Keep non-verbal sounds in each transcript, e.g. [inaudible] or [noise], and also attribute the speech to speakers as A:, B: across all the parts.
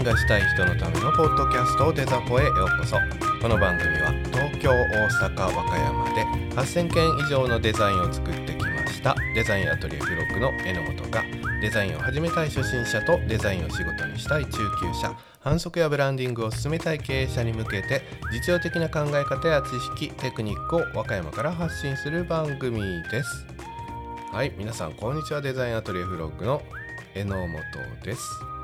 A: ンがしたい人のためのポッドキャストデザポへようこそ。この番組は東京大阪和歌山で8000件以上のデザインを作ってきました。デザインアトリエフロックの榎本がデザインを始めたい初心者とデザインを仕事にしたい中級者。反則やブランディングを進めたい経営者に向けて実用的な考え方や知識テクニックを和歌山から発信する番組です。はい皆さんこんにちは。デザインアトリエフロッグの榎本です。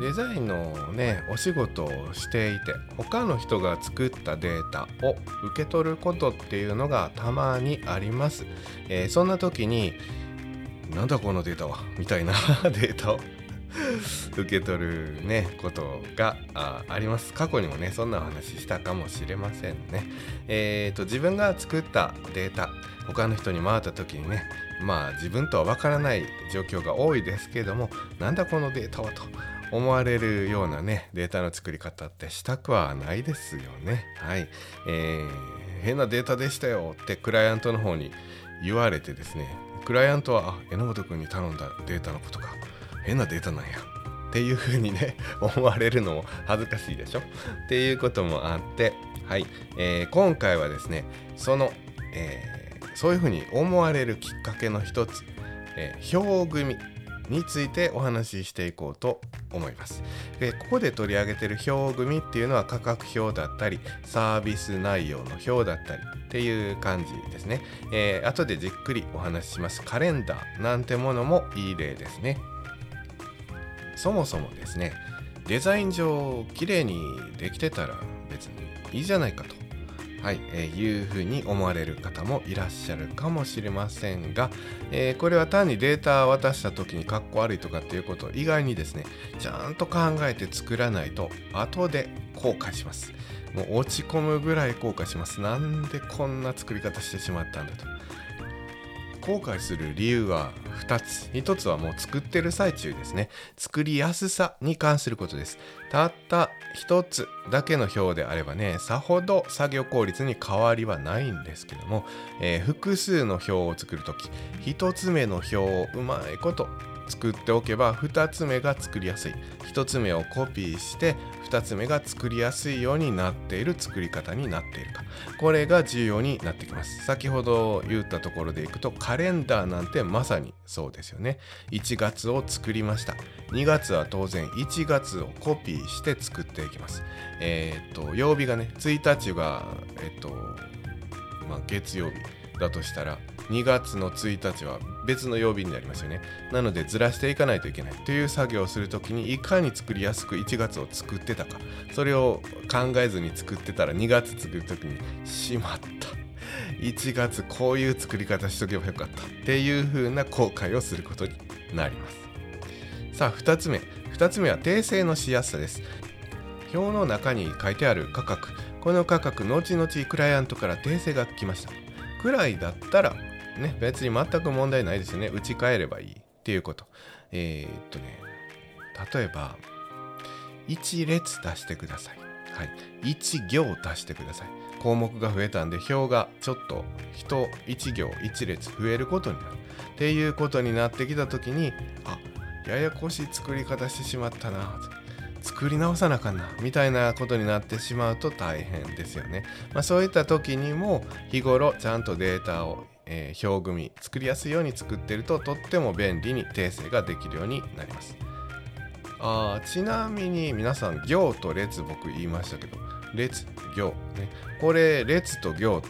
A: デザインのねお仕事をしていて他の人が作ったデータを受け取ることっていうのがたまにあります、えー、そんな時になんだこのデータは？みたいな [laughs] データを [laughs] 受け取るねことがあります。過去にもねそんなお話したかもしれませんね。えーと自分が作ったデータ他の人に回った時にねまあ自分とは分からない状況が多いですけどもなんだこのデータはと思われるようなねデータの作り方ってしたくはないですよね。はい、えー、変なデータでしたよってクライアントの方に言われてですねクライアントはあ榎本君に頼んだデータのことか。変なデータなんや。っていう風にね [laughs] 思われるのも恥ずかしいでしょ。っていうこともあってはい、えー、今回はですねその、えーそういうふうに思われるきっかけの一つ、えー、表組についてお話ししていこうと思います。でここで取り上げてる表組っていうのは価格表だったりサービス内容の表だったりっていう感じですね。えー、後でじっくりお話ししますカレンダーなんてものもいい例ですね。そもそもですねデザイン上綺麗にできてたら別にいいじゃないかとはい、えー、いうふうに思われる方もいらっしゃるかもしれませんが、えー、これは単にデータを渡した時にかっこ悪いとかっていうこと以外にですねちゃんと考えて作らないと後で後悔します。もう落ち込むぐらい後悔します。なんでこんな作り方してしまったんだと。後悔する理由は2つ。1つはもう作ってる最中ですね。作りやすさに関することです。たった1つだけの表であればねさほど作業効率に変わりはないんですけども、えー、複数の表を作る時1つ目の表をうまいこと作っておけば2つ目が作りやすい。1つ目をコピーして2つ目が作りやすいようになっている作り方になっているか。これが重要になってきます。先ほど言ったところでいくとカレンダーなんてまさにそうですよね。1月を作りました。2月は当然1月をコピーして作っていきます。えー、っと曜日がね1日がえっとまあ月曜日。だとしたら2月の1日は別の曜日になりますよね。なのでずらしていかないといけない。という作業をする時にいかに作りやすく1月を作ってたか。それを考えずに作ってたら2月作る時にしまった。1月こういう作り方しとけばよかった。っていう風な後悔をすることになります。さあ2つ目。2つ目は訂正のしやすさです。表の中に書いてある価格。この価格後々クライアントから訂正が来ました。くらいだったらね、別に全く問題ないですよね。打ち替えればいいっていうこと。えー、っとね、例えば、1列出してください。はい。1行出してください。項目が増えたんで、表がちょっと人1行1列増えることになる。っていうことになってきたときに、あ、ややこしい作り方してしまったな。作り直さなあかんなみたいなことになってしまうと大変ですよね。まあ、そういった時にも日頃ちゃんとデータをえー、表組作りやすいように作ってるととっても便利に訂正ができるようになりますあちなみに皆さん行と列僕言いましたけど列行ねこれ列と行って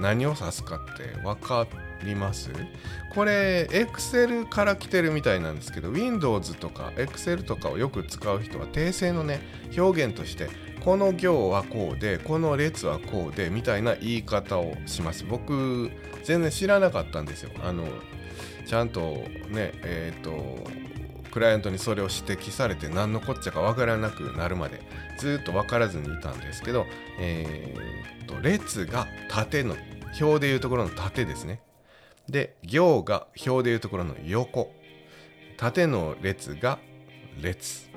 A: 何を指すかって分かってります。これ Excel から来てるみたいなんですけど Windows とか Excel とかをよく使う人は訂正のね表現としてこの行はこうでこの列はこうでみたいな言い方をします。僕全然知らなかったんですよ。あのちゃんとねえっ、ー、とクライアントにそれを指摘されて何のこっちゃか分からなくなるまでずっと分からずにいたんですけど、えー、と列が縦の表でいうところの縦ですね。で行が表でいうところの横。縦の列が列。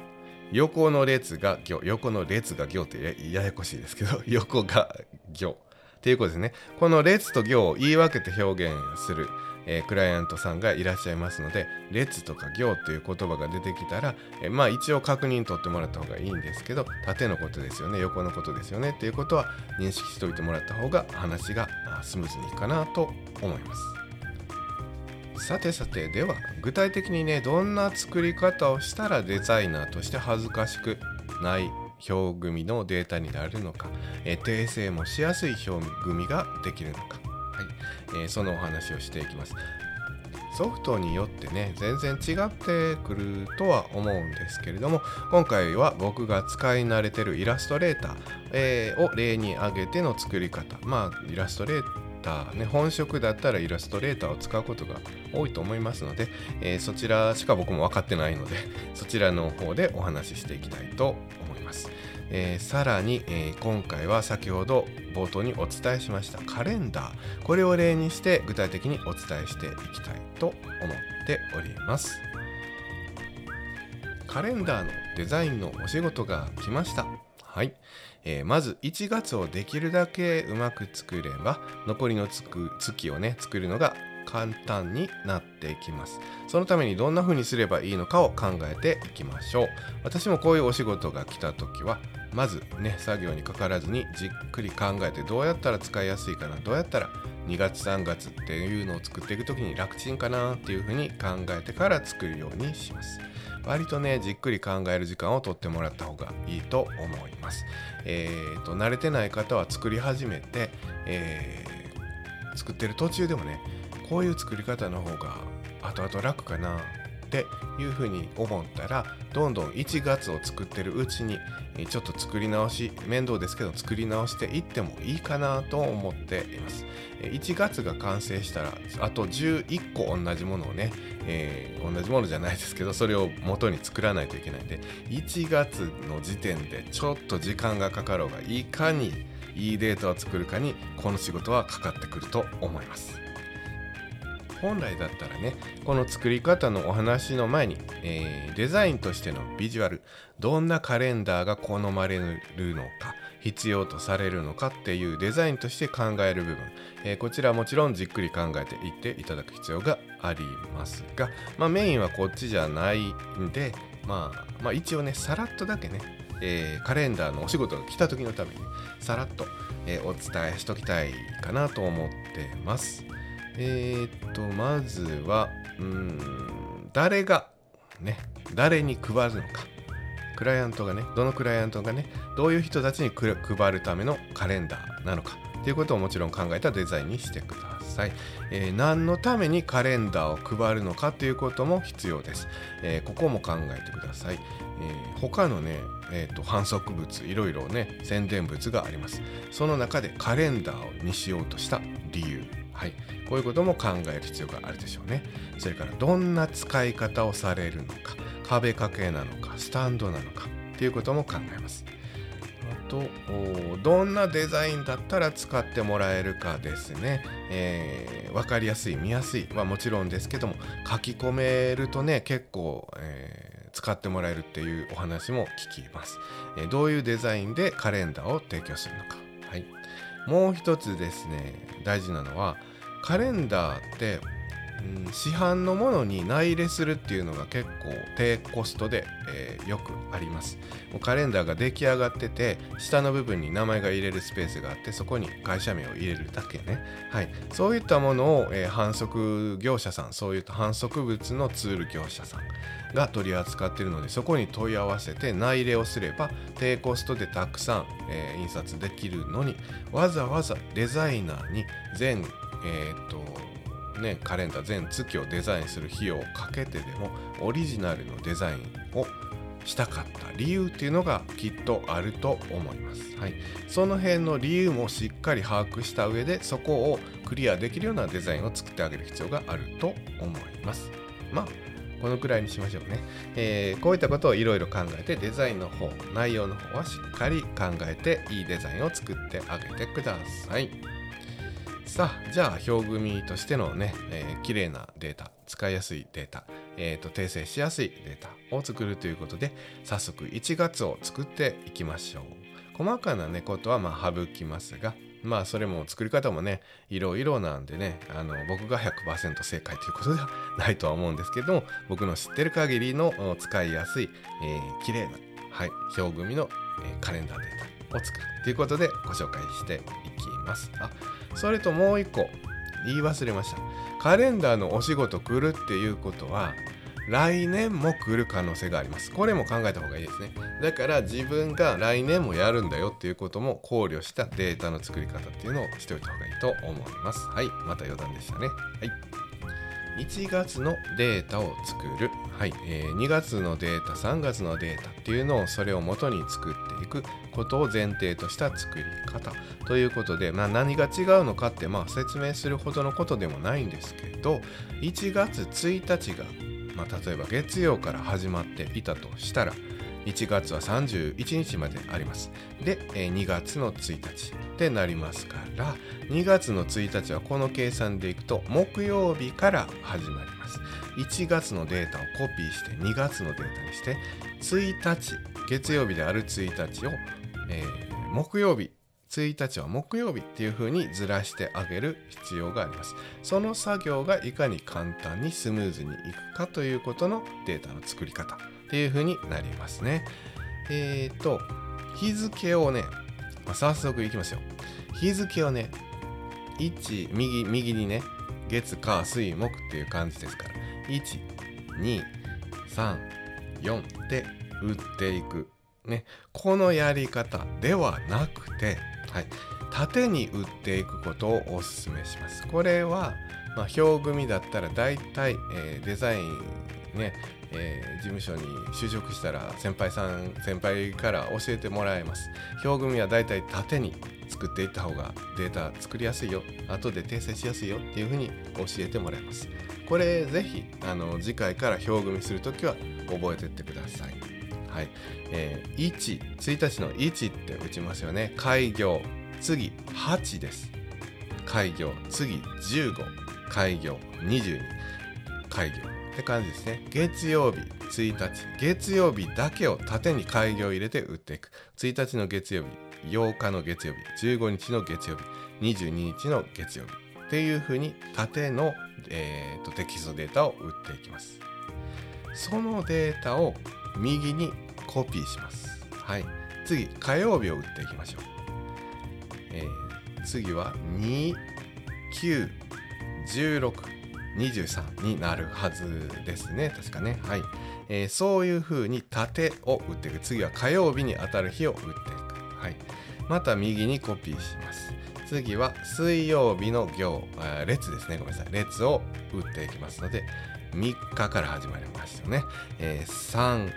A: 横の列が行。横の列が行ってややこしいですけど [laughs] 横が行。っていうことですね。この列と行を言い分けて表現する、えー、クライアントさんがいらっしゃいますので列とか行という言葉が出てきたら、えー、まあ一応確認取ってもらった方がいいんですけど縦のことですよね横のことですよねっていうことは認識しておいてもらった方が話がスムーズにいいかなと思います。さてさてでは具体的にねどんな作り方をしたらデザイナーとして恥ずかしくない表組のデータになるのか、えー、訂正もしやすい表組ができるのか、はい。えー、そのお話をしていきます。ソフトによってね全然違ってくるとは思うんですけれども今回は僕が使い慣れてるイラストレーター、えー、を例に挙げての作り方。まあイラストレーターね本職だったらイラストレーターを使うことが多いと思いますので、えー、そちらしか僕も分かってないので [laughs] そちらの方でお話ししていきたいと思います。えー、さらに、えー、今回は先ほど冒頭にお伝えしましたカレンダー。これを例にして具体的にお伝えしていきたいと思っております。カレンダーのデザインのお仕事が来ました。はい、えー、まず1月をできるだけうまく作れば残りの月をね作るのが簡単になっていきます。そのためにどんな風にすればいいのかを考えていきましょう。私もこういうお仕事が来た時はまずね作業にかからずにじっくり考えてどうやったら使いやすいかなどうやったら2月3月っていうのを作っていく時に楽ちんかなっていう風に考えてから作るようにします。割とねじっくり考える時間をとってもらった方がいいと思います。えーと慣れてない方は作り始めて、えー、作ってる途中でもねこういう作り方の方が後々楽かな。っていうふうに思ったらどんどん1月を作ってるうちにちょっと作り直し面倒ですけど作り直していってもいいかなと思っています。1月が完成したらあと11個同じものをね、えー、同じものじゃないですけどそれを元に作らないといけないんで1月の時点でちょっと時間がかかろうがいかにいいデータを作るかにこの仕事はかかってくると思います。本来だったらねこの作り方のお話の前に、えー、デザインとしてのビジュアルどんなカレンダーが好まれるのか必要とされるのかっていうデザインとして考える部分、えー、こちらもちろんじっくり考えていっていただく必要がありますが、まあ、メインはこっちじゃないんで、まあ、まあ一応ねさらっとだけねえー、カレンダーのお仕事が来た時のためにさらっと、えー、お伝えしときたいかなと思ってます。えー、っと、まずは、うん、誰が、ね、誰に配るのか。クライアントがね、どのクライアントがね、どういう人たちに配るためのカレンダーなのかということをもちろん考えたデザインにしてください。えー、何のためにカレンダーを配るのかということも必要です。えー、ここも考えてください。えー、他のね、えーと、反則物いろいろね宣伝物がありますその中でカレンダーにしようとした理由はい、こういうことも考える必要があるでしょうね。それからどんな使い方をされるのか、壁掛けなのか、スタンドなのかっていうことも考えます。あと、どんなデザインだったら使ってもらえるかですね。えー、分かりやすい、見やすいはもちろんですけども、書き込めるとね、結構、えー、使ってもらえるっていうお話も聞きます、え、どういうデザインでカレンダーを提供するのか。はい、もう一つですね、大事なのは、カレンダーって、うん、市販のものに内入れするっていうのが結構低コストで、えー、よくあります。もうカレンダーが出来上がってて下の部分に名前が入れるスペースがあってそこに会社名を入れるだけね、はい、そういったものを、えー、反則業者さんそういった反則物のツール業者さんが取り扱ってるのでそこに問い合わせて内入れをすれば低コストでたくさん、えー、印刷できるのにわざわざデザイナーに全えっ、とねカレンダー全月をデザインする費用をかけてでもオリジナルのデザインをしたかった理由っていうのがきっとあると思います。はい、その辺の理由もしっかり把握した上でそこをクリアできるようなデザインを作ってあげる必要があると思います。まあこのくらいにしましょうね。えー、こういったことをいろいろ考えてデザインの方、内容の方はしっかり考えていいデザインを作ってあげてください。さあじゃあ表組としてのね、えー、綺麗なデータ使いやすいデータ、えーと、訂正しやすいデータを作るということで早速1月を作っていきましょう。細かなねことはまあ省きますがまあそれも作り方もねいろいろなんでねあの僕が100%正解ということではないとは思うんですけども僕の知ってる限りの使いやすい、えー、綺麗な、はい、表組の、えー、カレンダーデータ。を作るということでご紹介していきます。あそれともう一個言い忘れました。カレンダーのお仕事来るっていうことは来年も来る可能性があります。これも考えた方がいいですね。だから自分が来年もやるんだよっていうことも考慮したデータの作り方っていうのをしておいた方がいいと思います。はい、また余談でしたね。はい。1月のデータを作る、はいえー、2月のデータ3月のデータっていうのをそれを元に作っていくことを前提とした作り方ということで、まあ、何が違うのかってまあ説明するほどのことでもないんですけど1月1日がまあ、例えば月曜から始まっていたとしたら1月は31日まであります。で、2月の1日ってなりますから2月の1日はこの計算でいくと木曜日から始まります。1月のデータをコピーして2月のデータにして1日月曜日である1日を、えー、木曜日1日は木曜日っていう風にずらしてあげる必要があります。その作業がいかに簡単にスムーズにいくかということのデータの作り方っていう風になりますね。えっ、ー、と、日付をね、まあ、早速いきますよ。日付をね、1、右、右にね、月、火、水、木っていう感じですから、1、2、3、4で打っていく。ね、このやり方ではなくて、はい、縦に打っていくことをお勧めします。これは、まあ、表組だったら大体、えー、デザインね、えー、事務所に就職したら先輩さん先輩から教えてもらえます。表組は大体縦に作っていった方がデータ作りやすいよ。後で訂正しやすいよっていうふうに教えてもらいます。これぜひあの次回から表組するときは覚えていってください。はいえー、1、1日の1って打ちますよね。開業、次8です。開業、次15、開業22、開業って感じですね。月曜日1日、月曜日だけを縦に開業入れて打っていく。1日の月曜日、8日の月曜日、15日の月曜日、22日の月曜日っていうふうに縦の、えーとテキストデータを打っていきます。そのデータを右にコピーします。はい。次、火曜日を打っていきましょう。えー、次は2、9、16、23になるはずですね。確かね。はい。えー、そういう風に縦を打っていく。次は火曜日に当たる日を打っていく。はい。また右にコピーします。次は水曜日の行、列ですね。ごめんなさい。列を打っていきますので、3日から始まりますよね。えー、3、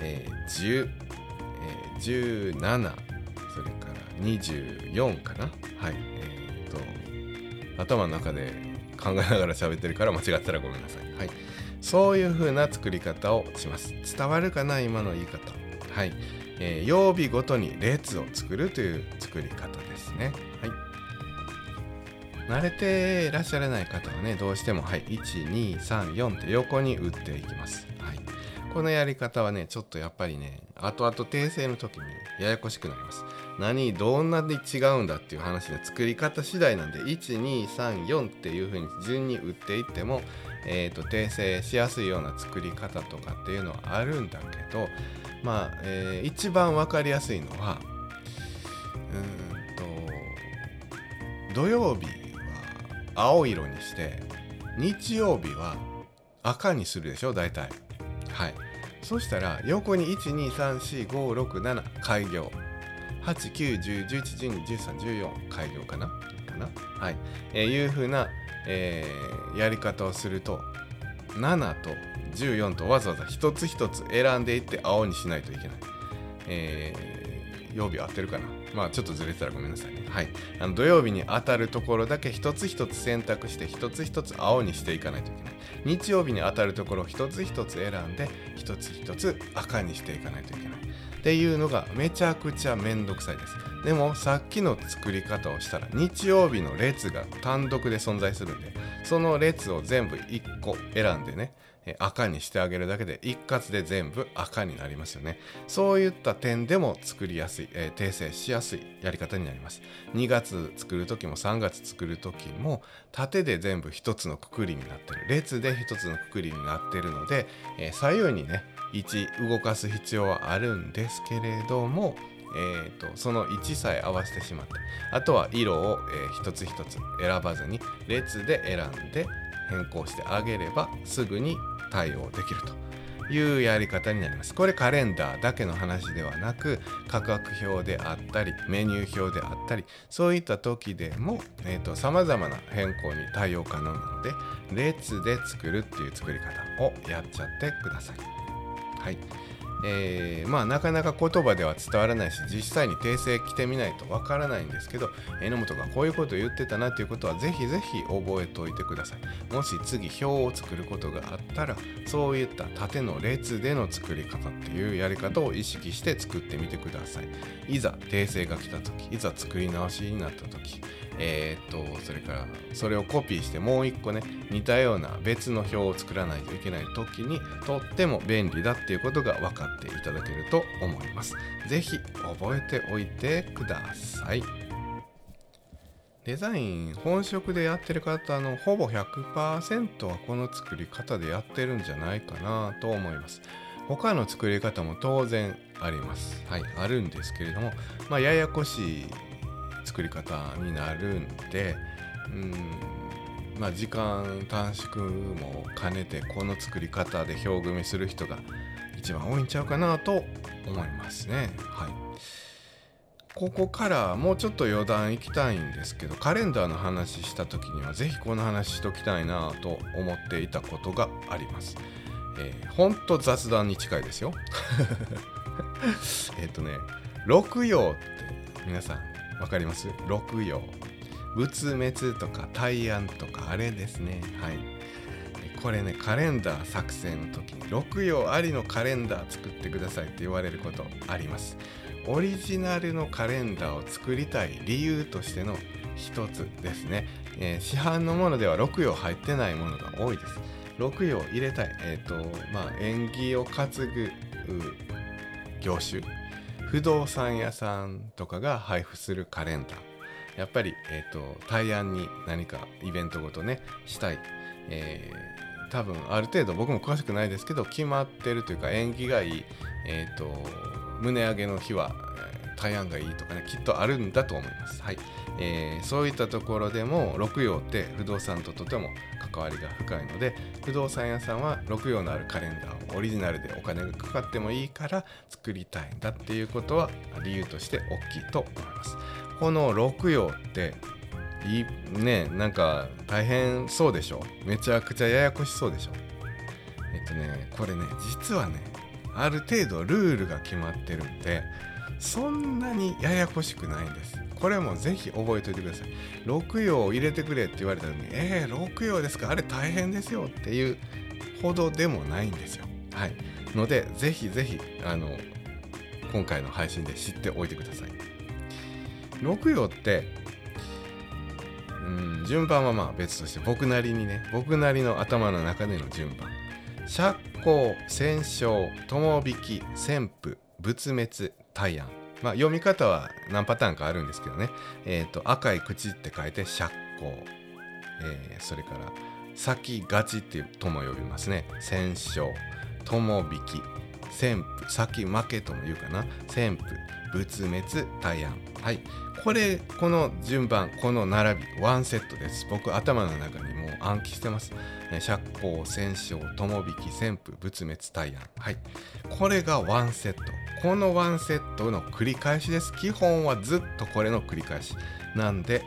A: えー、10、17、それから24かな。はい。えー、と、頭の中で考えながら喋ってるから間違ったらごめんなさい。はい。そういう風な作り方をします。伝わるかな今の言い方。はい。えー、曜日ごとに列を作るという作り方ですね。慣れていらっしゃらない方はね、どうしても、はい、1、2、3、4って横に打っていきます。はい。このやり方はね、ちょっとやっぱりね、後々訂正の時にややこしくなります。何、どんなで違うんだっていう話で作り方次第なんで、1、2、3、4っていう風に順に打っていっても、えーと、訂正しやすいような作り方とかっていうのはあるんだけど、まあ、えー、一番分かりやすいのは、うんと、土曜日青色にして日曜日は赤にするでしょ大体。はい。そしたら横に1234567開業。8910111121314開業かな？かな？はい、えー、いうふうな、えー、やり方をすると7と14とわざわざ一つ一つ選んでいって青にしないといけない、え、曜日合ってるかなまあちょっとずれてたらごめんなさいね。はい。あの土曜日に当たるところだけ一つ一つ選択して一つ一つ青にしていかないといけない。日曜日に当たるところ一つ一つ選んで一つ一つ赤にしていかないといけない。っていうのがめちゃくちゃめんどくさいです。でもさっきの作り方をしたら日曜日の列が単独で存在するんでその列を全部1個選んでね赤にしてあげるだけで一括で全部赤になりますよね。そういった点でも作りやすい、えー、訂正しやすいやり方になります。2月作る時も3月作る時も縦で全部一つのくくりになってる。列で一つのくくりになってるので、えー、左右にね位置動かす必要はあるんですけれどもえーと、その位置さえ合わせてしまってあとは色を、えー、一つ一つ選ばずに列で選んで変更してあげればすぐに対応できるというやり方になります。これカレンダーだけの話ではなく価格表であったりメニュー表であったりそういった時でもさまざまな変更に対応可能なので列で作るっていう作り方をやっちゃってください。はいえー、まあなかなか言葉では伝わらないし実際に訂正来てみないとわからないんですけど榎本がこういうことを言ってたなということはぜひぜひ覚えておいてください。もし次表を作ることがあったらそういった縦の列での作り方っていうやり方を意識して作ってみてください。いざ訂正が来た時いざ作り直しになった時えー、っとそれからそれをコピーしてもう一個ね似たような別の表を作らないといけない時にとっても便利だっていうことが分かっていただけると思います。是非覚えておいてください。デザイン本職でやってる方のほぼ100%はこの作り方でやってるんじゃないかなと思います。他の作り方も当然あります。はい、あるんですけれども、まあ、ややこしい作り方になるんでうんまあ時間短縮も兼ねてこの作り方で表組みする人が一番多いんちゃうかなと思いますね。はいここからもうちょっと余談いきたいんですけどカレンダーの話した時には是非この話しときたいなと思っていたことがあります。えー、ほんと雑談に近いですよ。[laughs] えっとね六葉って皆さんわかります？六葉。仏滅とか大安とかあれですね。はい。これねカレンダー作成の時に六葉ありのカレンダー作ってくださいって言われることあります。オリジナルのカレンダーを作りたい理由としての一つですね、えー、市販のものでは六葉入ってないものが多いです。六葉入れたい。えっ、ー、とまあ縁起を担ぐ業種不動産屋さんとかが配布するカレンダー。やっぱり、えーと、対案に何かイベントごとねしたい、えー、多分ある程度僕も詳しくないですけど決まってるというか縁起がいい、えーと、胸上げの日は対案がいいとかねきっとあるんだと思います。はい。えー、そういったところでも六葉って不動産ととても関わりが深いので不動産屋さんは六葉のあるカレンダーをオリジナルでお金がかかってもいいから作りたいんだっていうことは理由として大きいと思います。この六葉っていねなんか大変そうでしょ？めちゃくちゃややこしそうでしょ？えっとねこれね実はねある程度ルールが決まってるんでそんなにややこしくないんです。これもぜひ覚えておいてください。六葉を入れてくれって言われたのにえー、六葉ですか？あれ大変ですよっていうほどでもないんですよ。はい。のでぜひぜひあの今回の配信で知っておいてください。六葉ってうん順番はまあ別として僕なりにね僕なりの頭の中での順番。釈光戦勝友引き旋風仏滅大安。まあ、読み方は何パターンかあるんですけどね、えーと、赤い口って書いて釈光、えー、それから先勝ちってとも呼びますね。戦勝。友引き。旋風先負けとも言うかな。旋風仏滅大安。はい。これこの順番この並びワンセットです。僕頭の中にもう暗記してます。釈光戦勝友引き旋風仏滅大安。はい。これがワンセット。このワンセットの繰り返しです。基本はずっとこれの繰り返し。なんで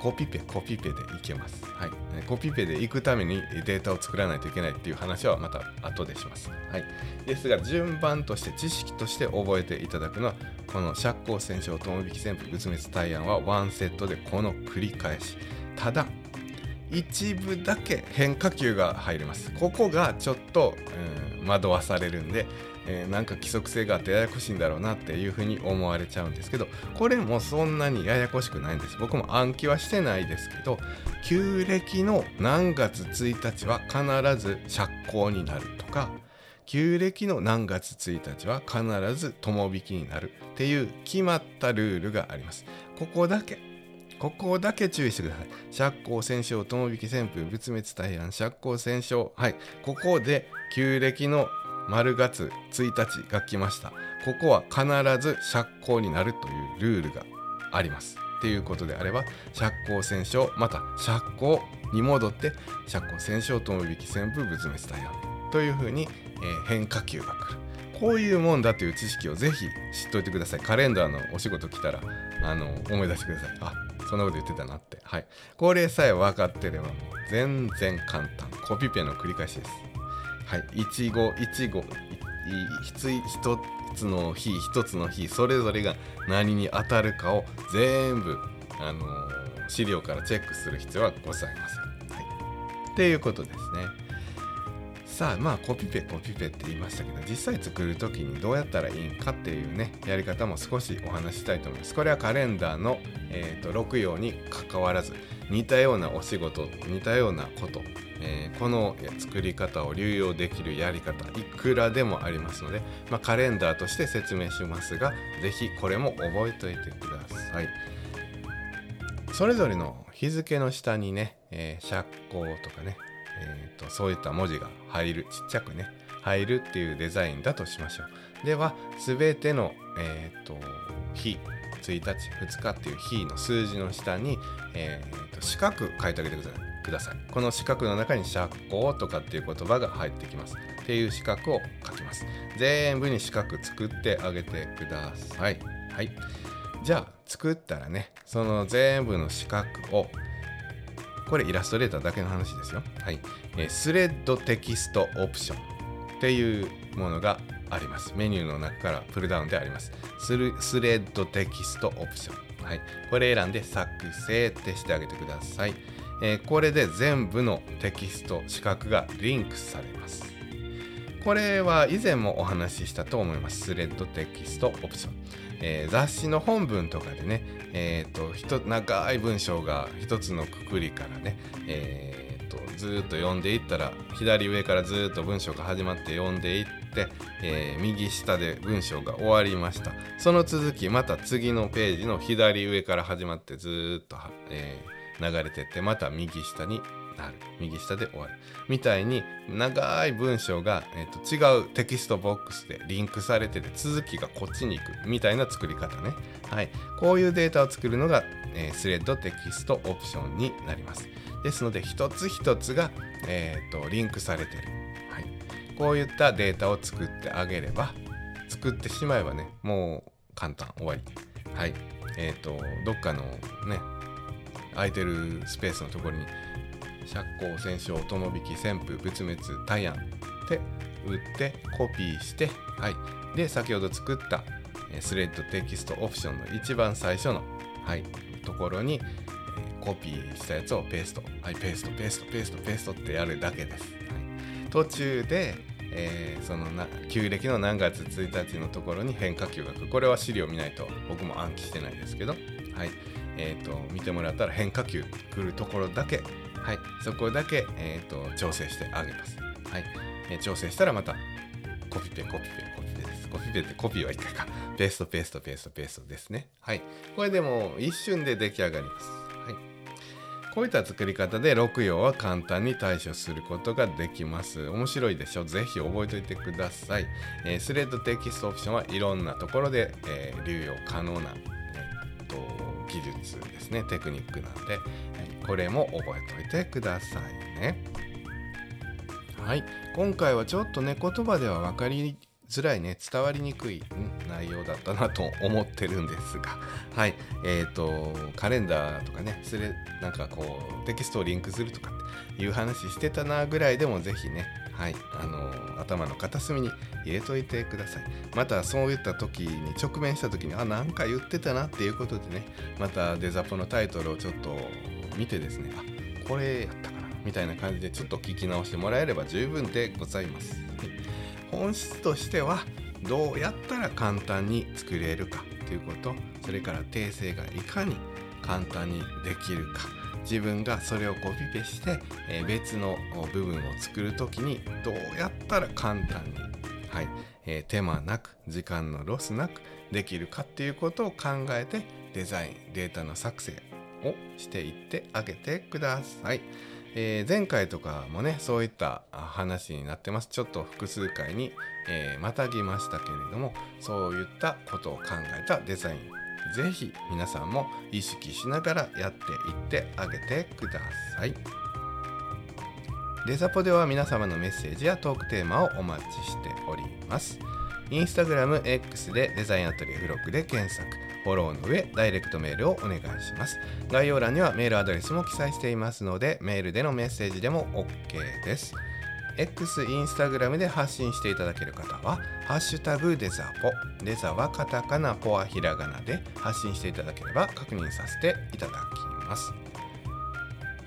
A: コピペコピペでいけます。はい。コピペで行くためにデータを作らないといけないっていう話はまた後でします。はい。ですが順番として知識として覚えていただくのはこの釈光戦勝友引き旋風仏滅大安はワンセットでこの繰り返し。ただ一部だけ変化球が入ります。ここがちょっと、うん、惑わされるんでえー、なんか規則性があってややこしいんだろうなっていうふうに思われちゃうんですけどこれもそんなにややこしくないんです僕も暗記はしてないですけど旧暦の何月1日は必ず釈光になるとか旧暦の何月1日は必ず友引きになるっていう決まったルールがありますここだけここだけ注意してください。釈光戦勝、友引き旋風、仏滅大安、釈光戦勝。はい。ここで旧暦の丸月1日が来ました。ここは必ず釈光になるというルールがあります。っていうことであれば、釈光戦勝、また釈光に戻って、釈光戦勝、友引き旋風、仏滅大安。というふうに、えー、変化球が来る。こういうもんだという知識をぜひ知っておいてください。カレンダーのお仕事来たら、あの、思い出してください。あ、そんなこと言ってたなって。はい。これさえ分かってればもう全然簡単。コピペの繰り返しです。はい。一語一語一つの日一つの日それぞれが何に当たるかを全部、あのー、資料からチェックする必要はございません。はい。っていうことですね。さあまあコピペコピペって言いましたけど実際作る時にどうやったらいいんかっていうねやり方も少しお話ししたいと思いますこれはカレンダーの、えーと、6行に関わらず似たようなお仕事似たようなこと、えー、この作り方を流用できるやり方いくらでもありますので、まあ、カレンダーとして説明しますが是非これも覚えておいてください。それぞれの日付の下にね、えー、釈光とかねえーと、そういった文字が入るちっちゃくね入るっていうデザインだとしましょう。では全ての、えーと、日1日2日っていう日の数字の下に、えーと、四角書いてあげてください。くださいこの四角の中に釈光とかっていう言葉が入ってきますっていう四角を書きます全部に四角作ってあげてくださいはいじゃあ作ったらねその全部の四角をこれイラストレーターだけの話ですよ。はい。え、スレッドテキストオプションっていうものがあります。メニューの中からプルダウンであります。ススレッドテキストオプション。はい。これ選んで作成ってしてあげてください。えー、これで全部のテキスト、四角がリンクされます。これは以前もお話ししたと思います。スレッドテキストオプション。えー、雑誌の本文とかでね、えーと、長い文章が一つのくくりからね、えー、ずっと読んでいったら左上からずっと文章が始まって読んでいって、えー、右下で文章が終わりましたその続きまた次のページの左上から始まってずっと、えー、流れてってまた右下になる。右下で終わる。みたいに長い文章が、えーと、違うテキストボックスでリンクされてて続きがこっちに行くみたいな作り方ね、はい、こういうデータを作るのが、えー、スレッドテキストオプションになります。ですので一つ一つが、えーと、リンクされてる、はい、こういったデータを作ってあげれば作ってしまえばねもう簡単終わり。はい。えっ、ー、とどっかのね空いてるスペースのところに釈光戦勝友引き旋風仏滅大安って打ってコピーして、はい、で先ほど作ったスレッドテキストオプションの一番最初の、はい、ところにコピーしたやつをペースト、はい、ペーストペーストペーストペーストってやるだけです、はい、途中で、えー、そのな旧暦の何月1日のところに変化球が来るこれは資料見ないと僕も暗記してないですけど、はいえーと見てもらったら変化球来るところだけはい、そこだけ、えーと、調整してあげます。はいえー、調整したらまたコピペコピペコピペです。コピペってコピーは1回か。ペーストペーストペーストペーストですね。はい。これでもう一瞬で出来上がります。はい。こういった作り方で6行は簡単に対処することができます。面白いでしょ？ぜひ覚えておいてください。えー、スレッドテキストオプションはいろんなところで、えー、流用可能な、えー、と技術ですね。テクニックなので、これも覚えておいてくださいね。はい、今回はちょっとね言葉では分かりづらいね伝わりにくい、内容だったなと思ってるんですが。はい。えっ、ー、とカレンダーとかねそれなんかこうテキストをリンクするとかっていう話してたなぐらいでも是非ねはいあの頭の片隅に入れといてくださいまたそういった時に直面した時にあなんか言ってたなっていうことでねまたデザポのタイトルをちょっと見てですねあこれやったかなみたいな感じでちょっと聞き直してもらえれば十分でございます。本質としてはどうやったら簡単に作れるかということそれから訂正がいかに簡単にできるか自分がそれをコピペして、え別の部分を作る時にどうやったら簡単に、はいえ、手間なく時間のロスなくできるかっていうことを考えてデザインデータの作成をしていってあげてください。えー、前回とかもねそういった話になってますちょっと複数回に、えー、またぎましたけれどもそういったことを考えたデザインぜひ皆さんも意識しながらやっていってあげてください。デザポでは皆様のメッセージやトークテーマをお待ちしております。インスタグラム X でデザインアトリエフロックで検索、フォローの上、ダイレクトメールをお願いします。概要欄にはメールアドレスも記載していますので、メールでのメッセージでも OK です。X、インスタグラムで発信していただける方は、ハッシュタグデザポ、デザはカタカナ、ポはひらがなで発信していただければ確認させていただきます。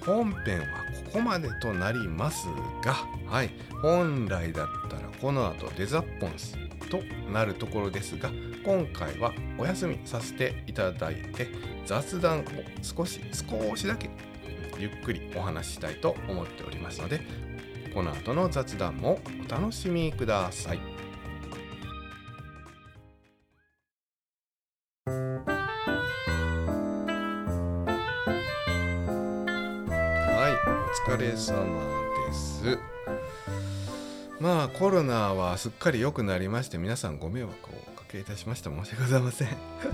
A: 本編はここまでとなりますが、はい、本来だったらこの後デザポンスとなるところですが、今回はお休みさせていただいて、雑談を少し、少しだけゆっくりお話ししたいと思っておりますので、この後の雑談もお楽しみください。はい、お疲れ様です。まあコロナはすっかり良くなりまして皆さんご迷惑をおかけいたしました申し訳ございません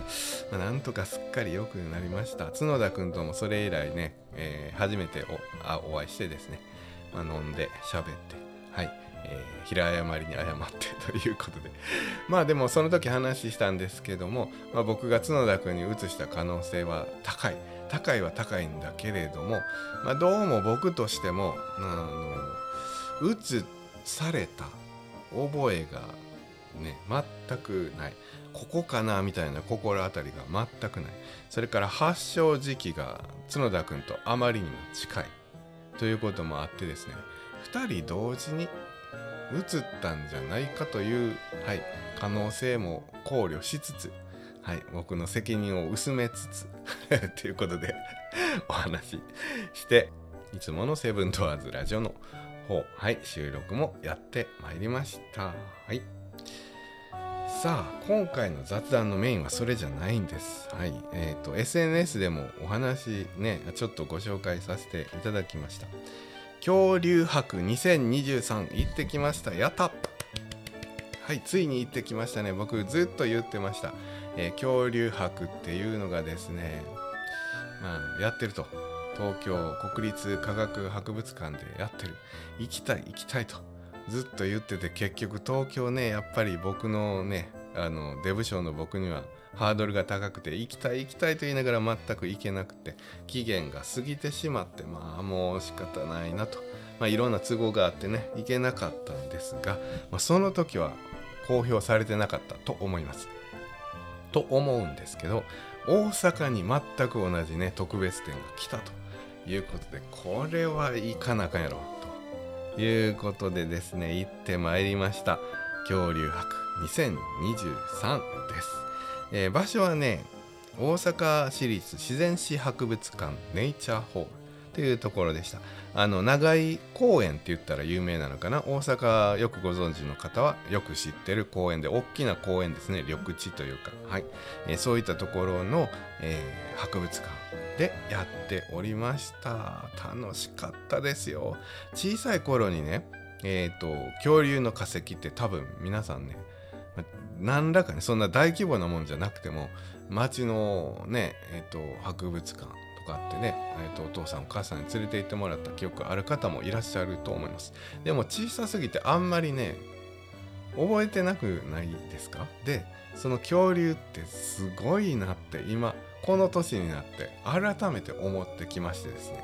A: [laughs] まなんとかすっかり良くなりました角田君ともそれ以来ね、えー、初めておあお会いしてですねまあ、飲んで喋って、はい、えー、平謝りに謝ってということで。[laughs] まあでもその時話したんですけども、まあ、僕が角田君に移した可能性は高い。高いは高いんだけれども、まあ、どうも僕としてもあの移された覚えがね全くない。ここかなみたいな心当たりが全くない。それから発症時期が角田君とあまりにも近い。ということもあってですね2人同時に移ったんじゃないかという、はい、可能性も考慮しつつ、はい、僕の責任を薄めつつ [laughs] ということでお話ししていつものセブンドアーズラジオの方、はい、収録もやってまいりました。はいさあ今回の雑談のメインはそれじゃないんです。はい。えっ、ー、と SNS でもお話ねちょっとご紹介させていただきました。恐竜博2023行ってきました。やったはいついに行ってきましたね。僕ずっと言ってました。えー、恐竜博っていうのがですねまあやってると東京国立科学博物館でやってる行きたい行きたいと。ずっと言ってて結局東京ねやっぱり僕のねあのデブ賞の僕にはハードルが高くて行きたい行きたいと言いながら全く行けなくて期限が過ぎてしまってまあもう仕方ないなと、まあ、いろんな都合があってね行けなかったんですが、まあ、その時は公表されてなかったと思います。と思うんですけど大阪に全く同じね特別展が来たということでこれは行かなあかんやろということでですね行ってまいりました。恐竜博2023です、えー、場所はね大阪市立自然史博物館ネイチャーホールというところでした。あの長井公園って言ったら有名なのかな？大阪よくご存知の方はよく知ってる公園で大きな公園ですね。緑地というか、はい。えー、そういったところの、えー、博物館でやっておりました。楽しかったですよ。小さい頃にねえっ、ー、と恐竜の化石って多分皆さんね何らかねそんな大規模なもんじゃなくても町のねえっ、ー、と博物館とかってね、えーと、とお父さんお母さんに連れて行ってもらった記憶ある方もいらっしゃると思います。でも小さすぎてあんまりね覚えてなくないですか？でその恐竜ってすごいなって今この年になって改めて思ってきましてですね。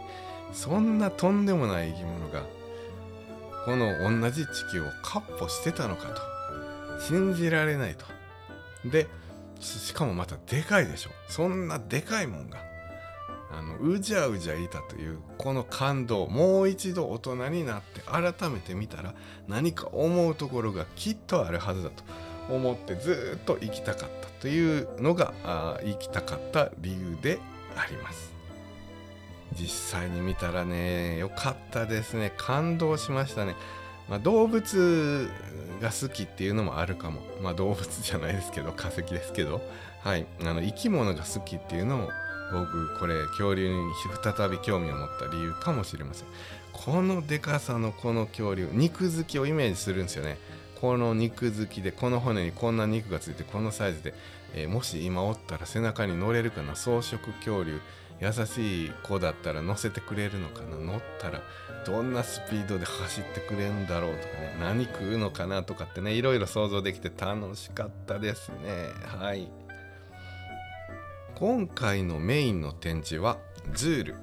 A: そんなとんでもない生き物がこの同じ地球をかっ歩してたのかと。信じられないと。でしかもまたでかいでしょ。そんなでかいもんがあのうじゃうじゃいたというこの感動もう一度大人になって改めて見たら何か思うところがきっとあるはずだと。思ってずっと生きたかったというのがあ生きたかった理由であります実際に見たらね良かったですね感動しましたねまあ、動物が好きっていうのもあるかも。まあ、動物じゃないですけど、化石ですけど、はい。あの、生き物が好きっていうのも、僕、これ、恐竜に再び興味を持った理由かもしれません。このでかさのこの恐竜、肉付きをイメージするんですよね。この肉付きで、この骨にこんな肉がついて、このサイズで、えー、もし今おったら背中に乗れるかな、草食恐竜。優しい子だったら乗せてくれるのかな？乗ったらどんなスピードで走ってくれるんだろうとかね。何食うのかなとかってねいろいろ想像できて楽しかったですね。はい。今回のメインの展示はズールっ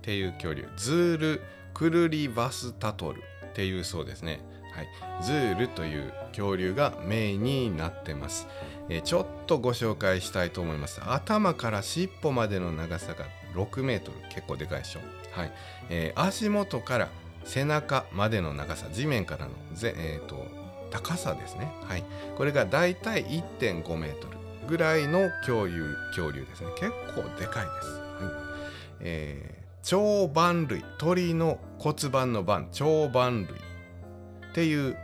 A: ていう恐竜。ズールクルリバスタトルっていうそうですね。はい、ズールという恐竜がメインになってます、えー、ちょっとご紹介したいと思います。頭から尻尾までの長さが6メートル。結構でかいでしょ、はい。えー、足元から背中までの長さ。地面からのぜ、えーと、高さですね、はい、これがだいたい1.5メートルぐらいの恐竜恐竜ですね。結構でかいです、はい。えー、長板類。鳥の骨盤の板長板類。っていう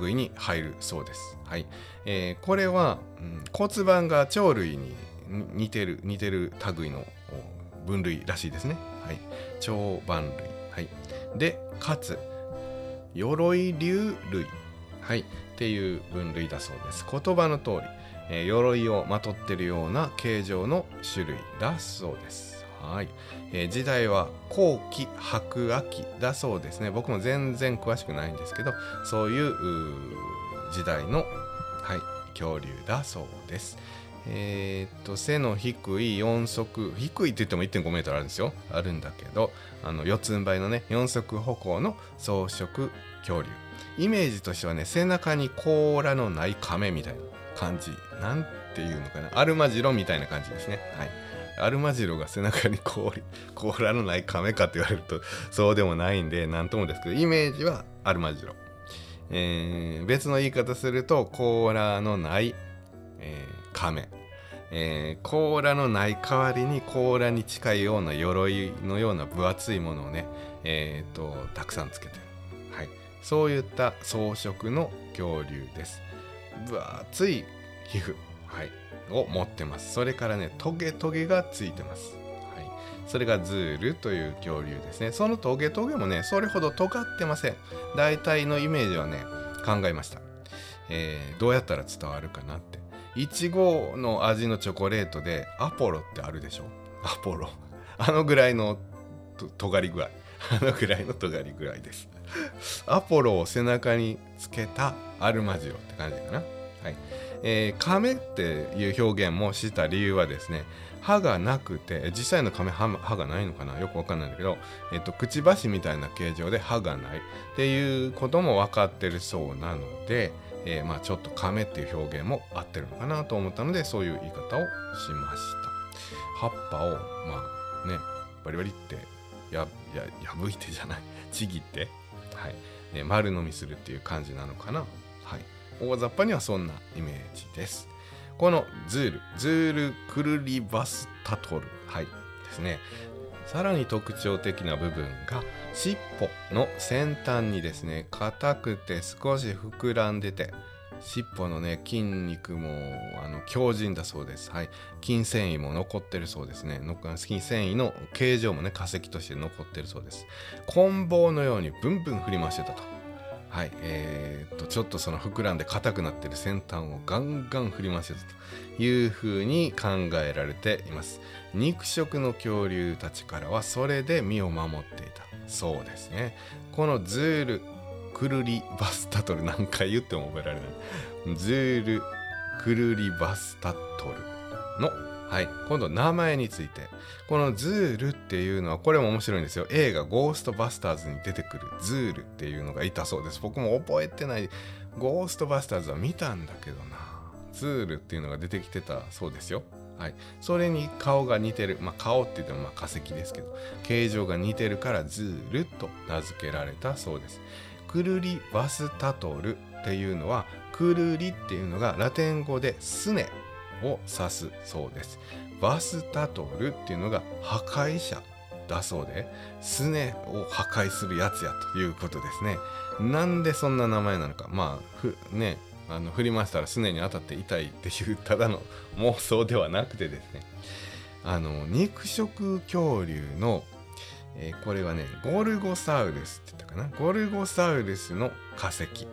A: 類に入るそうです。はいえー、これは、うん、骨盤が鳥類に似てる似てる類の分類らしいですね。はい、長板類、はい、でかつ鎧竜類、はい、っていう分類だそうです。言葉の通り、えー、鎧をまとってるような形状の種類だそうです。はい、えー、時代は後期白亜紀だそうですね。僕も全然詳しくないんですけどそういう時代の、はい、恐竜だそうです。えー、っと背の低い4足低いって言っても1 5メートルあるんですよ。あるんだけどあの四つん這いのね4足歩行の草食恐竜。イメージとしてはね背中に甲羅のない亀みたいな感じ。なんていうのかな。アルマジロみたいな感じですね。はい。アルマジロが背中に甲羅のない亀かって言われるとそうでもないんで何ともですけどイメージはアルマジロ、えー、別の言い方すると甲羅のない、えー、亀、えー、甲羅のない代わりに甲羅に近いような鎧のような分厚いものをね、えー、とたくさんつけてる、はい、そういった装飾の恐竜です。分厚い皮膚。はい。を持ってます。それからねトゲトゲがついてます。はい。それがズールという恐竜ですね。そのトゲトゲもねそれほど尖ってません。大体のイメージはね考えました、えー、どうやったら伝わるかなって。いちごの味のチョコレートでアポロってあるでしょ？アポロ。あのぐらいのとがり具合。あのぐらいの尖り具合です。アポロを背中につけたアルマジロって感じかな。はい。えー、亀っていう表現もした理由はですね歯がなくて実際の亀歯歯がないのかな？よくわかんないんだけど、えっと、くちばしみたいな形状で歯がない。っていうことも分かってるそうなので、えー、まあ、ちょっと亀っていう表現も合ってるのかなと思ったのでそういう言い方をしました。葉っぱをまあねバリバリってやや破いてじゃない？ちぎって、はい。ね、丸飲みするっていう感じなのかな？大雑把にはそんなイメージです。このズール、ズールクルリバスタトル、はい、ですね。さらに特徴的な部分が尻尾の先端にですね、硬くて少し膨らんでて、尻尾のね筋肉もあの強靭だそうです。はい、筋繊維も残ってるそうですね。筋繊維の形状もね化石として残ってるそうです。棍棒のようにブンブン振り回してたと。はいえー、とちょっとその膨らんで硬くなってる先端をガンガン振り回してたというふうに考えられています。肉食の恐竜たちからはそれで身を守っていたそうですね。このズールクルリバスタトル何回言っても覚えられない。ズールクルリバスタトルのはい、今度名前について。このズールっていうのはこれも面白いんですよ。映画「ゴーストバスターズ」に出てくるズールっていうのがいたそうです。僕も覚えてない。ゴーストバスターズは見たんだけどな。ズールっていうのが出てきてたそうですよ。はい、それに顔が似てる、まあ、顔って言ってもまあ化石ですけど。形状が似てるからズールと名付けられたそうです。クルリバスタトルっていうのはクルリっていうのがラテン語でスネ。を指すそうです。バスタトルっていうのが破壊者だそうで、スネを破壊するやつやということですね。なんでそんな名前なのか。まあ、ふね、あの振り回したらすねに当たって痛いっていうただの妄想ではなくてですねあの肉食恐竜の、えー、これはねゴルゴサウルスって言ったかなゴルゴサウルスの化石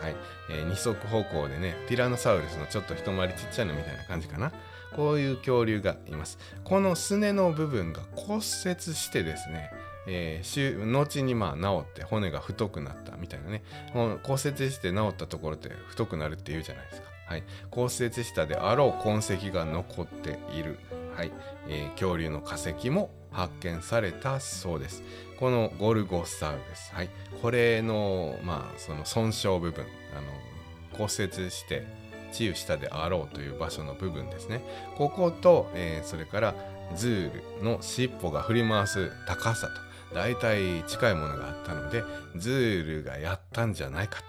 A: はい、えー、二足歩行でねティラノサウルスのちょっと一回りちっちゃいのみたいな感じかな。こういう恐竜がいます。このすねの部分が骨折してですねえー、後にまあ治って骨が太くなったみたいなね。骨折して治ったところって太くなるっていうじゃないですか、はい、骨折したであろう痕跡が残っている、はい。えー、恐竜の化石も発見されたそうです。このゴルゴサウルス、はい、これのまあその損傷部分あの骨折して治癒したであろうという場所の部分ですね。ここと、えー、それからズールの尻尾が振り回す高さと大体近いものがあったのでズールがやったんじゃないか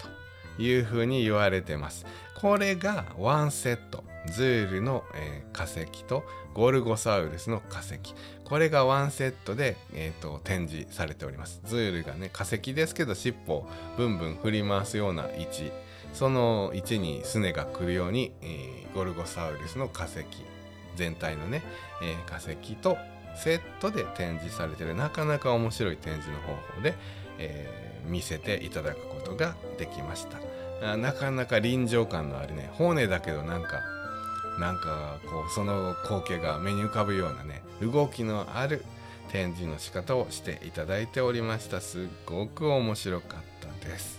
A: というふうに言われてます。これがワンセットズールの、えー、化石とゴルゴサウルスの化石。これがワンセットで、えーと、展示されております。ズールがね化石ですけど尻尾をブンブン振り回すような位置。その位置にスネが来るように、えー、ゴルゴサウルスの化石。全体のね、えー、化石とセットで展示されてる。なかなか面白い展示の方法で、えー、見せていただくことができました。なかなか臨場感のあるね骨だけどなんかなんかこうその光景が目に浮かぶようなね動きのある展示の仕方をしていただいておりました。すっごく面白かったです。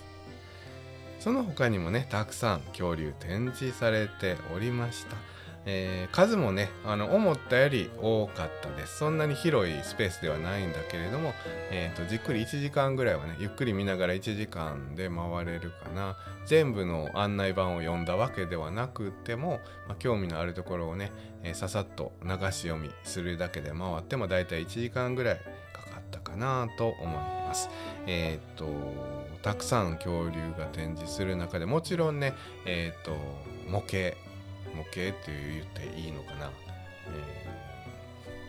A: その他にもねたくさん恐竜展示されておりました。えー、数もねあの思ったより多かったです。そんなに広いスペースではないんだけれども、えーと、じっくり1時間ぐらいはねゆっくり見ながら1時間で回れるかな。全部の案内板を読んだわけではなくても、まあ、興味のあるところをね、えー、ささっと流し読みするだけで回ってもだいたい1時間ぐらいかかったかなと思います。え、ー、とたくさん恐竜が展示する中でもちろんねえ、ー、と模型模型って言っていいのかな、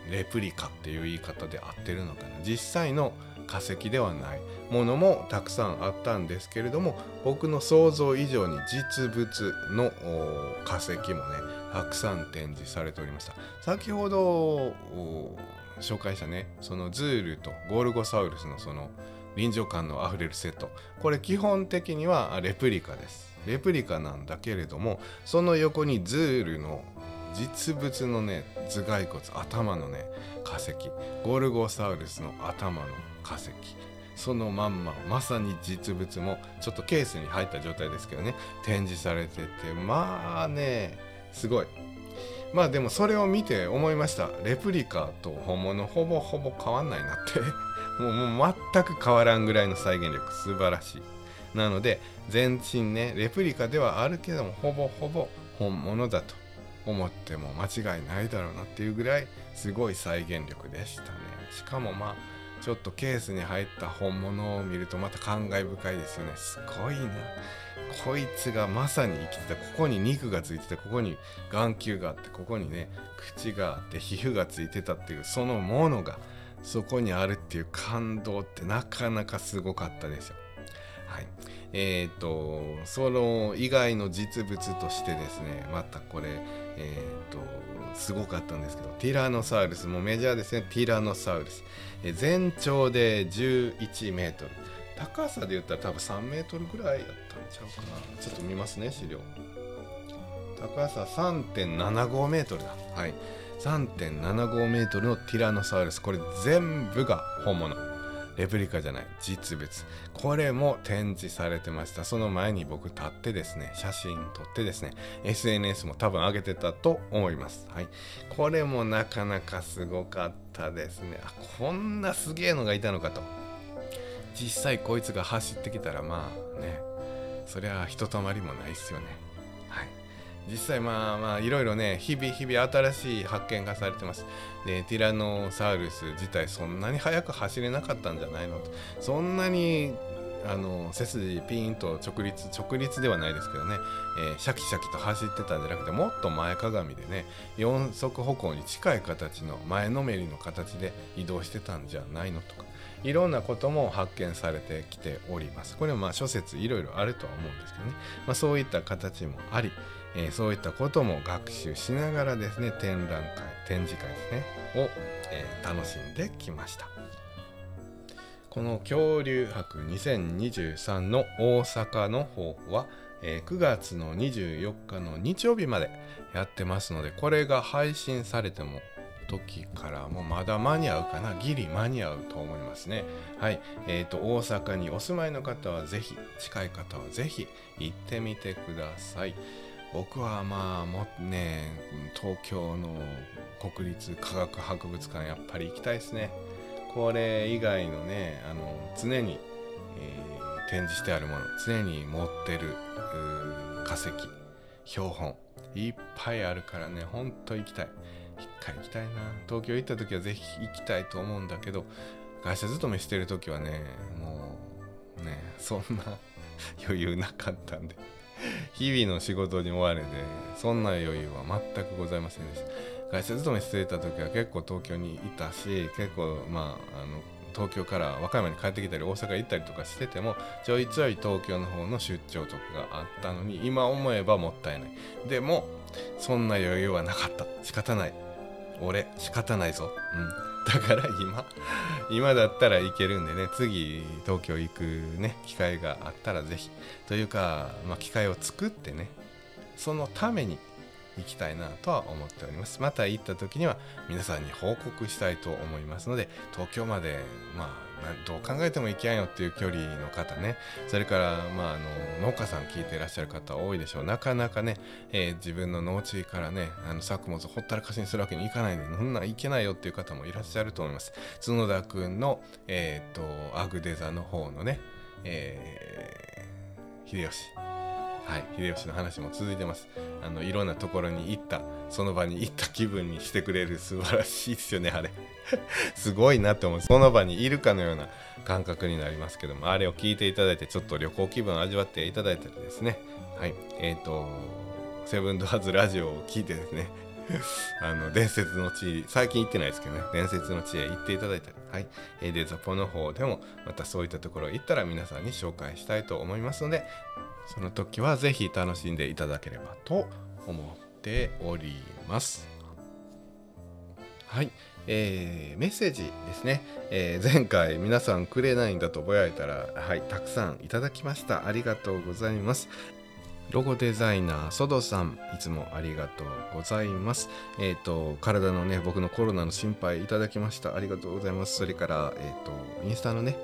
A: えー、レプリカっていう言い方で合ってるのかな。実際の化石ではない。ものもたくさんあったんですけれども僕の想像以上に実物の化石もねたくさん展示されておりました。先ほど紹介したねそのズールとゴルゴサウルスのその臨場感のあふれるセット。これ基本的にはレプリカです。レプリカなんだけれどもその横にズールの実物のね頭蓋骨頭のね化石ゴルゴサウルスの頭の化石そのまんままさに実物もちょっとケースに入った状態ですけどね展示されててまあねすごい。まあでもそれを見て思いました。レプリカと本物ほぼほぼ変わんないなって。[laughs] もう全く変わらんぐらいの再現力。素晴らしい。なので全身ねレプリカではあるけどもほぼほぼ本物だと思っても間違いないだろうなっていうぐらいすごい再現力でしたね。しかもまあちょっとケースに入った本物を見るとまた感慨深いですよね。すごいな。こいつがまさに生きてた。ここに肉がついててここに眼球があってここにね口があって皮膚がついてたっていうそのものがそこにあるっていう感動ってなかなかすごかったですよ。い、えっ、ー、とその以外の実物としてですねまたこれえっ、ー、とすごかったんですけどティラノサウルスもメジャーですねティラノサウルス、え全長で11メートル。高さで言ったら多分3メートルぐらいやったんちゃうかな。ちょっと見ますね資料。高さ3.75メートルだ。はい。3.75メートルのティラノサウルス。これ全部が本物。レプリカじゃない実物。これも展示されてました。その前に僕立ってですね写真撮ってですね SNS も多分上げてたと思います。はい。これもなかなかすごかったですね。あこんなすげえのがいたのかと。実際こいつが走ってきたらまあねそりゃひとたまりもないっすよね。実際まあまあいろいろね日々日々新しい発見がされてます。でティラノサウルス自体そんなに速く走れなかったんじゃないのと。そんなにあの背筋ピーンと直立直立ではないですけどね、えー、シャキシャキと走ってたんじゃなくてもっと前かがみでね四足歩行に近い形の前のめりの形で移動してたんじゃないのとか。いろんなことも発見されてきております。これはまあ諸説いろいろあるとは思うんですけどね、まあ、そういった形もあり、えー、そういったことも学習しながらですね展覧会展示会ですねを、えー、楽しんできました。この恐竜博2023の大阪の方法は、えー、9月の24日の日曜日までやってますのでこれが配信されても時からもまだ間に合うかなギリ間に合うと思いますね。はいえーと、大阪にお住まいの方はぜひ近い方はぜひ行ってみてください。僕はまあもね東京の国立科学博物館やっぱり行きたいですね。これ以外のねあの常に、えー、展示してあるもの常に持ってる化石標本いっぱいあるからねほんと行きたい。一回行きたいな。東京行った時はぜひ行きたいと思うんだけど会社勤めしてる時はねもうねそんな [laughs] 余裕なかったんで。[laughs] 日々の仕事に追われてそんな余裕は全くございませんでした。会社勤めしていた時は結構東京にいたし結構まああの東京から和歌山に帰ってきたり大阪行ったりとかしててもちょいちょい東京の方の出張とかがあったのに今思えばもったいない。でもそんな余裕はなかった。仕方ない。俺仕方ないぞ。うん。だから今 [laughs] 今だったらいけるんでね次東京行くね機会があったら是非というか、まあ、機会を作ってねそのために行きたいなとは思っております。また行った時には皆さんに報告したいと思いますので東京までまあどう考えてもいけんよっていう距離の方ね。それから、まあ、あの農家さん聞いていらっしゃる方多いでしょう。なかなかね、えー、自分の農地からねあの作物ほったらかしにするわけにいかないんでそんなんいけないよっていう方もいらっしゃると思います。角田くんの、えーと、とアグデザの方のね、えー、秀吉。はい秀吉の話も続いてます。あのいろんなところに行ったその場に行った気分にしてくれる素晴らしいですよねあれ。[laughs] すごいなって思う。その場にいるかのような感覚になりますけどもあれを聞いていただいてちょっと旅行気分を味わっていただいたりですね。はいえっ、ー、とセブンドアーズラジオを聞いてですね。[laughs] あの伝説の地最近行ってないですけどね。伝説の地へ行っていただいたりはいデザポの方でもまたそういったところ行ったら皆さんに紹介したいと思いますのでその時は是非楽しんでいただければと思っております。はい、えー、メッセージですね、えー、前回皆さんくれないんだとぼやいたらはいたくさんいただきました。ありがとうございます。ロゴデザイナーソドさんいつもありがとうございます。えっ、ー、と体のね僕のコロナの心配いただきました。ありがとうございます。それからえっ、とインスタのね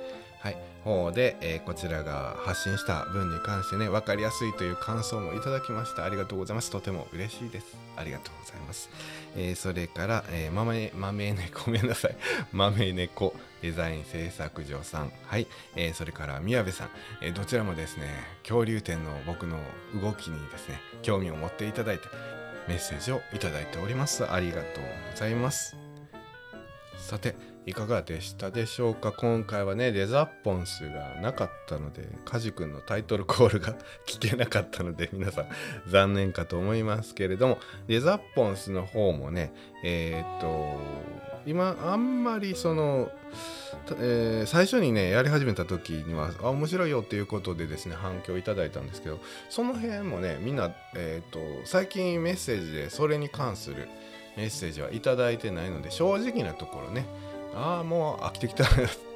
A: はい、方で、えー、こちらが発信した文に関してね分かりやすいという感想もいただきました。ありがとうございます。とても嬉しいです。ありがとうございます、えー、それから、えー、豆豆猫 [laughs] ごめんなさい。豆猫デザイン製作所さん。はい、えー、それから宮部さん、えー、どちらもですね恐竜展の僕の動きにですね興味を持っていただいてメッセージをいただいております。ありがとうございます。さていかがでしたでしょうか？今回はねレザッポンスがなかったのでカジ君のタイトルコールが [laughs] 聞けなかったので皆さん残念かと思いますけれどもレザッポンスの方もねえー、っと今あんまりその、えー、最初にねやり始めた時にはあ面白いよっていうことでですね反響いただいたんですけどその辺もねみんな、えー、っと最近メッセージでそれに関するメッセージはいただいてないので正直なところねああもう飽きてきた。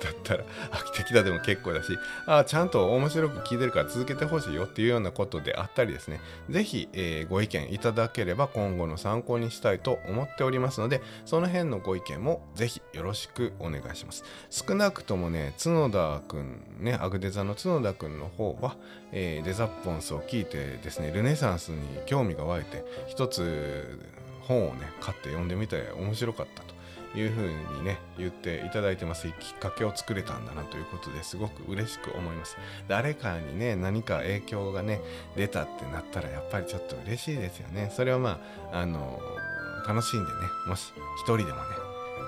A: だったら飽きてきたでも結構だしああちゃんと面白く聞いてるから続けてほしいよっていうようなことであったりですね是非、えー、ご意見いただければ今後の参考にしたいと思っておりますのでその辺のご意見も是非よろしくお願いします。少なくともね角田くんねアグデザの角田くんの方は、えー、デザッポンスを聞いてですねルネサンスに興味が湧いて一つ本をね買って読んでみて面白かったと。いうふうにね言っていただいてます。きっかけを作れたんだなということですごく嬉しく思います。誰かにね何か影響がね出たってなったらやっぱりちょっと嬉しいですよね。それはまああの楽しんでねもし一人でもね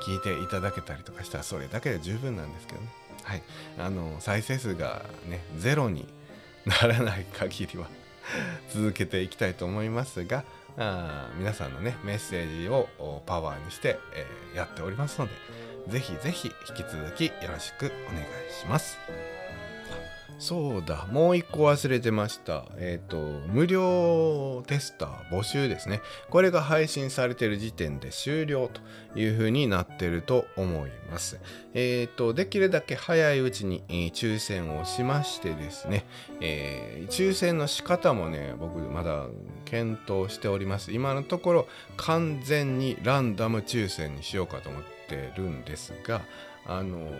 A: 聞いていただけたりとかしたらそれだけで十分なんですけどね。はい。あの再生数がねゼロにならない限りは続けていきたいと思いますがあ皆さんのねメッセージをパワーにして、えー、やっておりますのでぜひぜひ引き続きよろしくお願いします。そうだ、もう一個忘れてました。えっ、ー、と、無料テスター募集ですね。これが配信されてる時点で終了という風になってると思います。えっ、ー、と、できるだけ早いうちに、えー、抽選をしましてですね、え、抽選の仕方もね、僕まだ検討しております。今のところ完全にランダム抽選にしようかと思ってるんですが、あの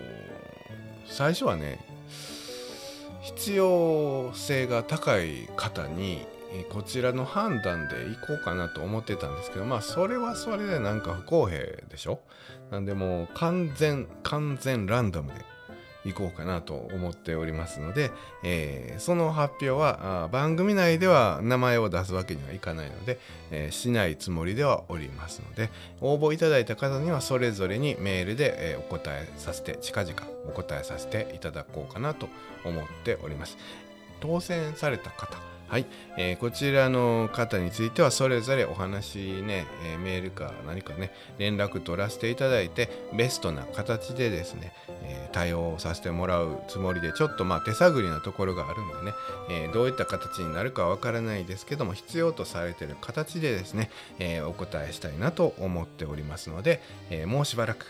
A: 最初はね、必要性が高い方にこちらの判断で行こうかなと思ってたんですけどまあそれはそれでなんか不公平でしょ？なんでもう完全完全ランダムでいこうかなと思っておりますので、えー、その発表は番組内では名前を出すわけにはいかないので、えー、しないつもりではおりますので応募いただいた方にはそれぞれにメールで、えー、お答えさせて近々お答えさせていただこうかなと思っております。当選された方はい、えー、こちらの方についてはそれぞれお話ね、えー、メールか何かね連絡取らせていただいてベストな形でですね、えー、対応させてもらうつもりでちょっとまあ手探りなところがあるんでね、えどういった形になるかわからないですけども必要とされてる形でですね、えお答えしたいなと思っておりますので、えもうしばらく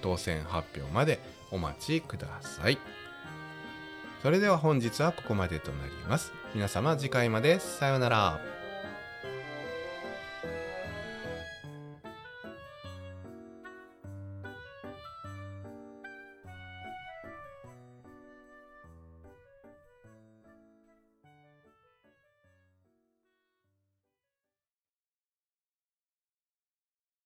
A: 当選発表までお待ちください。それでは本日はここまでとなります。皆様次回までさようなら。